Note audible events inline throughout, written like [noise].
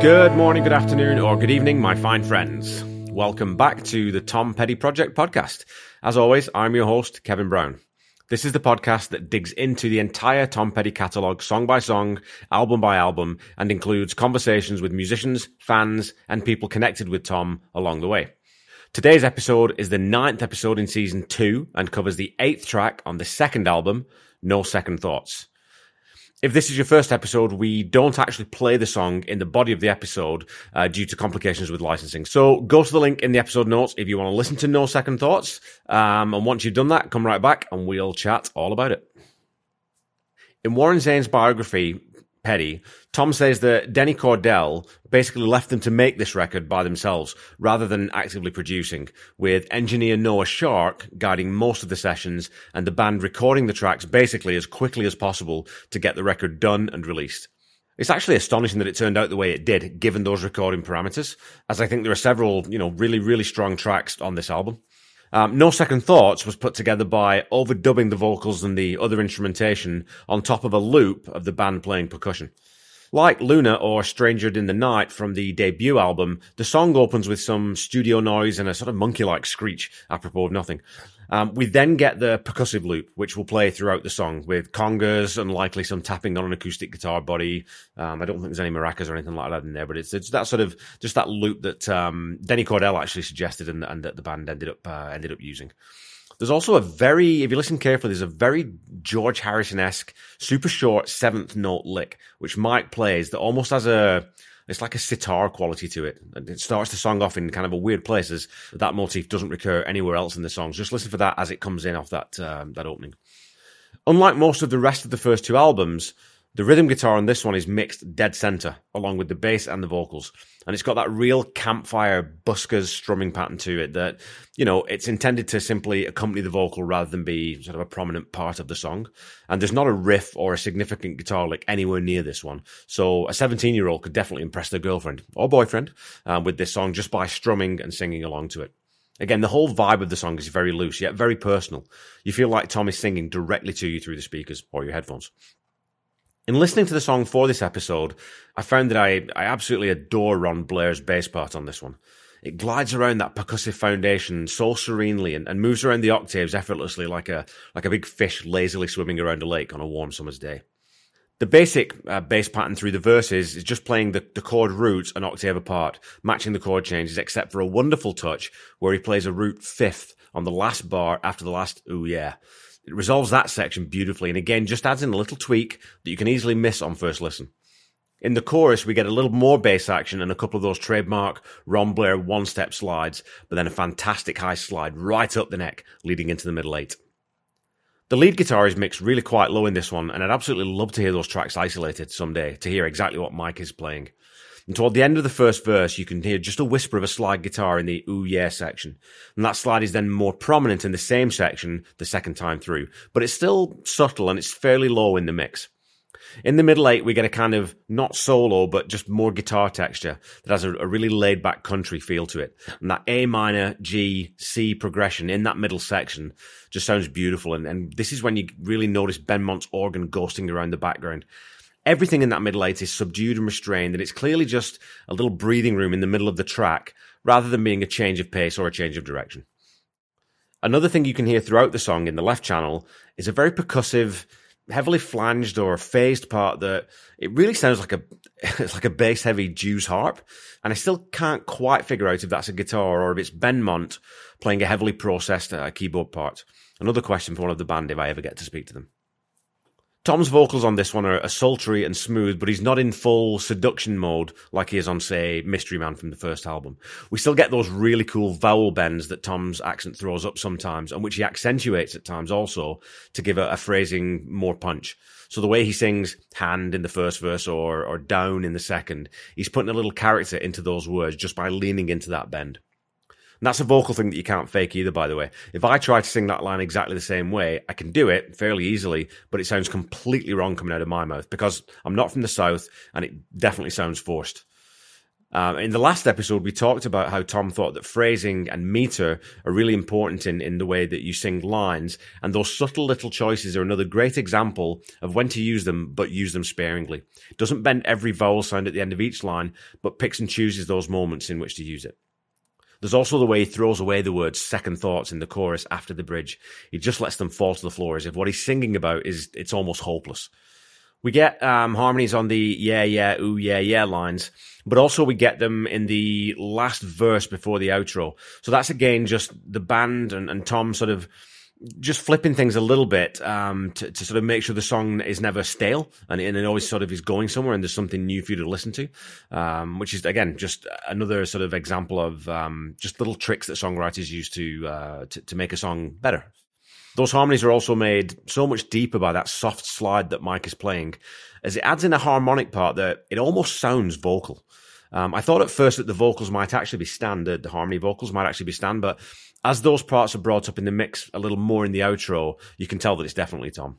Good morning, good afternoon, or good evening, my fine friends. Welcome back to the Tom Petty Project podcast. As always, I'm your host, Kevin Brown. This is the podcast that digs into the entire Tom Petty catalogue, song by song, album by album, and includes conversations with musicians, fans, and people connected with Tom along the way. Today's episode is the ninth episode in season two and covers the eighth track on the second album, No Second Thoughts if this is your first episode, we don't actually play the song in the body of the episode uh, due to complications with licensing. So go to the link in the episode notes if you want to listen to No Second Thoughts. Um, and once you've done that, come right back and we'll chat all about it. In Warren Zanes' biography, Petty, Tom says that Denny Cordell basically left them to make this record by themselves rather than actively producing, with engineer Noah Shark guiding most of the sessions and the band recording the tracks basically as quickly as possible to get the record done and released. It's actually astonishing that it turned out the way it did, given those recording parameters, as I think there are several, you know, really, really strong tracks on this album. Um, no Second Thoughts was put together by overdubbing the vocals and the other instrumentation on top of a loop of the band playing percussion. Like Luna or Strangered in the Night from the debut album, the song opens with some studio noise and a sort of monkey like screech, apropos of nothing. Um, we then get the percussive loop, which will play throughout the song with congas and likely some tapping on an acoustic guitar body. Um, I don't think there's any maracas or anything like that in there, but it's, it's that sort of just that loop that um, Denny Cordell actually suggested and, and that the band ended up uh, ended up using. There's also a very, if you listen carefully, there's a very George Harrison esque, super short seventh note lick, which Mike plays that almost has a, it's like a sitar quality to it. It starts the song off in kind of a weird places. That motif doesn't recur anywhere else in the songs. Just listen for that as it comes in off that um, that opening. Unlike most of the rest of the first two albums, the rhythm guitar on this one is mixed dead center, along with the bass and the vocals. And it's got that real campfire buskers strumming pattern to it that, you know, it's intended to simply accompany the vocal rather than be sort of a prominent part of the song. And there's not a riff or a significant guitar lick anywhere near this one. So a 17 year old could definitely impress their girlfriend or boyfriend um, with this song just by strumming and singing along to it. Again, the whole vibe of the song is very loose, yet very personal. You feel like Tom is singing directly to you through the speakers or your headphones. In listening to the song for this episode, I found that I, I absolutely adore Ron Blair's bass part on this one. It glides around that percussive foundation so serenely and, and moves around the octaves effortlessly like a, like a big fish lazily swimming around a lake on a warm summer's day. The basic uh, bass pattern through the verses is just playing the, the chord roots an octave apart, matching the chord changes, except for a wonderful touch where he plays a root fifth on the last bar after the last ooh yeah. It resolves that section beautifully and again just adds in a little tweak that you can easily miss on first listen. In the chorus, we get a little more bass action and a couple of those trademark Ron Blair one step slides, but then a fantastic high slide right up the neck, leading into the middle eight. The lead guitar is mixed really quite low in this one, and I'd absolutely love to hear those tracks isolated someday to hear exactly what Mike is playing. And toward the end of the first verse, you can hear just a whisper of a slide guitar in the ooh yeah section. And that slide is then more prominent in the same section the second time through, but it's still subtle and it's fairly low in the mix. In the middle eight, we get a kind of not solo, but just more guitar texture that has a, a, really laid back country feel to it. And that A minor, G, C progression in that middle section just sounds beautiful. And, and this is when you really notice Benmont's organ ghosting around the background everything in that middle eight is subdued and restrained, and it's clearly just a little breathing room in the middle of the track rather than being a change of pace or a change of direction. Another thing you can hear throughout the song in the left channel is a very percussive, heavily flanged or phased part that it really sounds like a [laughs] it's like a bass heavy Jew's harp, and I still can't quite figure out if that's a guitar or if it's Benmont playing a heavily processed uh, keyboard part. Another question for one of the band if I ever get to speak to them. Tom's vocals on this one are, are, sultry and smooth, but he's not in full seduction mode like he is on, say, Mystery Man from the first album. We still get those really cool vowel bends that Tom's accent throws up sometimes, and which he accentuates at times also to give a, a phrasing more punch. So the way he sings hand in the first verse or, or down in the second, he's putting a little character into those words just by leaning into that bend. And that's a vocal thing that you can't fake either, by the way. If I try to sing that line exactly the same way, I can do it fairly easily, but it sounds completely wrong coming out of my mouth because I'm not from the South and it definitely sounds forced. Um, in the last episode, we talked about how Tom thought that phrasing and meter are really important in, in the way that you sing lines, and those subtle little choices are another great example of when to use them, but use them sparingly. Doesn't bend every vowel sound at the end of each line, but picks and chooses those moments in which to use it. There's also the way he throws away the words second thoughts in the chorus after the bridge. He just lets them fall to the floor as if what he's singing about is it's almost hopeless. We get um, harmonies on the yeah, yeah, ooh, yeah, yeah lines, but also we get them in the last verse before the outro. So that's again just the band and, and Tom sort of just flipping things a little bit um, to, to, sort of make sure the song is never stale and, and, it always sort of is going somewhere and there's something new for you to listen to, um, which is again just another sort of example of um, just little tricks that songwriters use to, uh, to, to make a song better. Those harmonies are also made so much deeper by that soft slide that Mike is playing, as it adds in a harmonic part that it almost sounds vocal. Um, I thought at first that the vocals might actually be standard, the harmony vocals might actually be Stan, but as those parts are brought up in the mix a little more in the outro, you can tell that it's definitely Tom.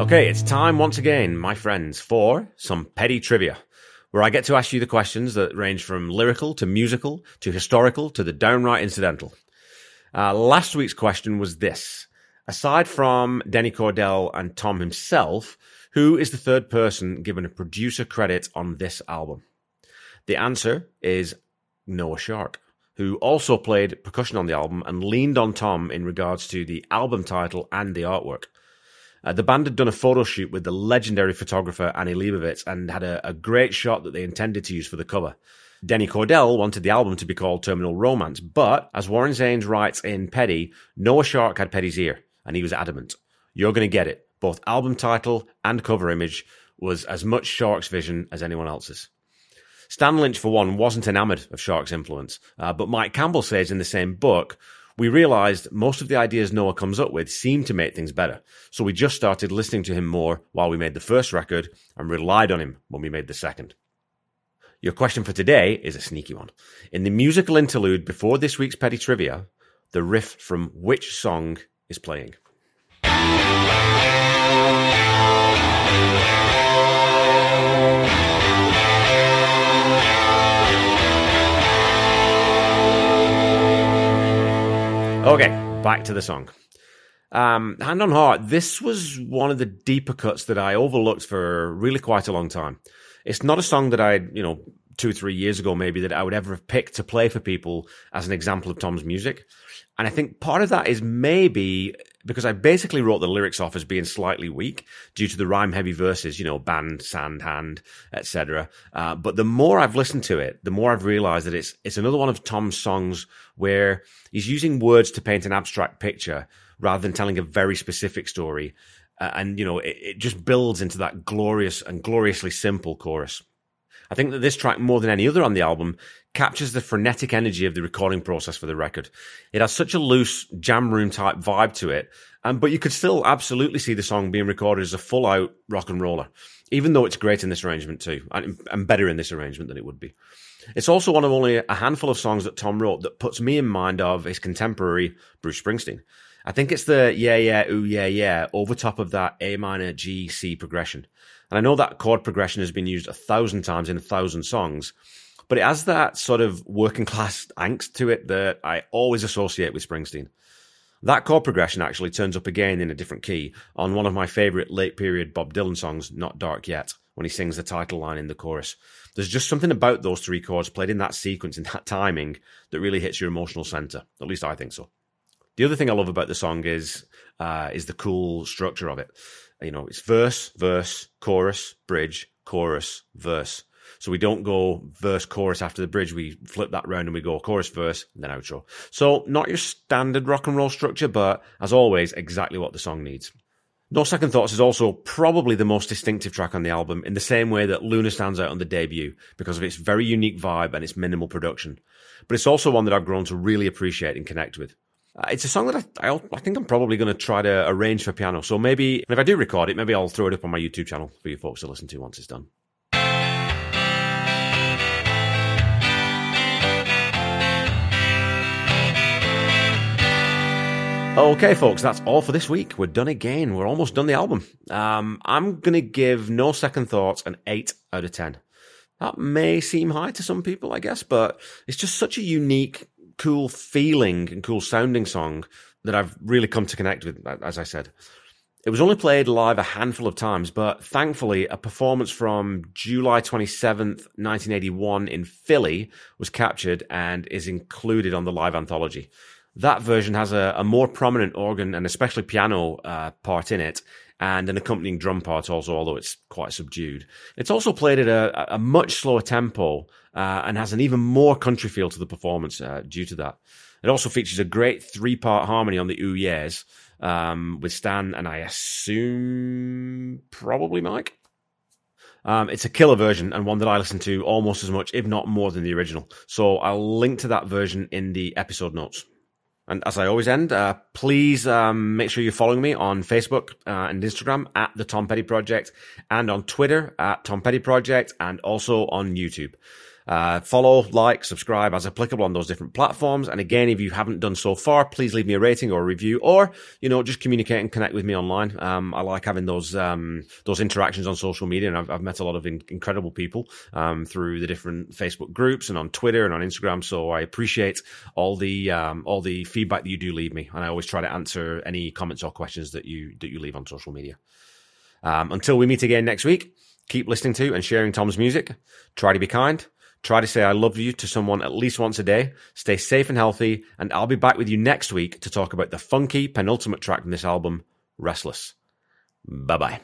Okay, it's time once again, my friends, for some petty trivia, where I get to ask you the questions that range from lyrical to musical to historical to the downright incidental. Uh, last week's question was this. Aside from Denny Cordell and Tom himself, who is the third person given a producer credit on this album? The answer is Noah Shark, who also played percussion on the album and leaned on Tom in regards to the album title and the artwork. Uh, the band had done a photo shoot with the legendary photographer Annie Leibovitz and had a, a great shot that they intended to use for the cover. Denny Cordell wanted the album to be called Terminal Romance, but as Warren Zanes writes in Petty, Noah Shark had Petty's ear, and he was adamant. You're going to get it. Both album title and cover image was as much Shark's vision as anyone else's. Stan Lynch, for one, wasn't enamored of Shark's influence, uh, but Mike Campbell says in the same book, we realized most of the ideas Noah comes up with seem to make things better. So we just started listening to him more while we made the first record and relied on him when we made the second. Your question for today is a sneaky one. In the musical interlude before this week's Petty Trivia, the riff from which song is playing? Okay, back to the song. Um, Hand on Heart, this was one of the deeper cuts that I overlooked for really quite a long time. It's not a song that I, you know, two three years ago maybe that I would ever have picked to play for people as an example of Tom's music. And I think part of that is maybe because I basically wrote the lyrics off as being slightly weak due to the rhyme heavy verses, you know, band, sand, hand, etc. Uh, but the more I've listened to it, the more I've realized that it's it's another one of Tom's songs where he's using words to paint an abstract picture rather than telling a very specific story. Uh, and you know, it, it just builds into that glorious and gloriously simple chorus. I think that this track, more than any other on the album, captures the frenetic energy of the recording process for the record. It has such a loose jam room type vibe to it, um, but you could still absolutely see the song being recorded as a full out rock and roller, even though it's great in this arrangement too, and, and better in this arrangement than it would be. It's also one of only a handful of songs that Tom wrote that puts me in mind of his contemporary Bruce Springsteen. I think it's the yeah, yeah, ooh, yeah, yeah over top of that A minor G C progression. And I know that chord progression has been used a thousand times in a thousand songs, but it has that sort of working class angst to it that I always associate with Springsteen. That chord progression actually turns up again in a different key on one of my favourite late period Bob Dylan songs, Not Dark Yet, when he sings the title line in the chorus. There's just something about those three chords played in that sequence, in that timing, that really hits your emotional centre. At least I think so. The other thing I love about the song is uh, is the cool structure of it you know, it's verse, verse, chorus, bridge, chorus, verse. So we don't go verse, chorus after the bridge. We flip that round and we go chorus, verse, then outro. So not your standard rock and roll structure, but as always, exactly what the song needs. No Second Thoughts is also probably the most distinctive track on the album in the same way that Luna stands out on the debut because of its very unique vibe and its minimal production. But it's also one that I've grown to really appreciate and connect with. Uh, it's a song that I, I, I think I'm probably going to try to arrange for piano. So maybe if I do record it, maybe I'll throw it up on my YouTube channel for you folks to listen to once it's done. Okay, folks, that's all for this week. We're done again. We're almost done the album. Um, I'm going to give No Second Thoughts an 8 out of 10. That may seem high to some people, I guess, but it's just such a unique cool feeling and cool sounding song that I've really come to connect with, as I said. It was only played live a handful of times, but thankfully, a performance from July 27th, 1981 in Philly was captured and is included on the live anthology. That version has a, a more prominent organ and especially piano uh, part in it, and an accompanying drum part also, although it's quite subdued. It's also played at a, a much slower tempo uh, and has an even more country feel to the performance uh, due to that. It also features a great three part harmony on the Ooh Yeahs um, with Stan and I assume probably Mike. Um, it's a killer version and one that I listen to almost as much, if not more, than the original. So I'll link to that version in the episode notes. And as I always end, uh, please um, make sure you're following me on Facebook uh, and Instagram at the Tom Petty Project, and on Twitter at Tom Petty Project, and also on YouTube. Uh, follow, like, subscribe as applicable on those different platforms. And again, if you haven't done so far, please leave me a rating or a review, or you know, just communicate and connect with me online. Um, I like having those um, those interactions on social media, and I've, I've met a lot of in- incredible people um, through the different Facebook groups and on Twitter and on Instagram. So I appreciate all the um, all the feedback that you do leave me, and I always try to answer any comments or questions that you that you leave on social media. Um, until we meet again next week, keep listening to and sharing Tom's music. Try to be kind Try to say I love you to someone at least once a day. Stay safe and healthy, and I'll be back with you next week to talk about the funky penultimate track from this album, Restless. Bye bye.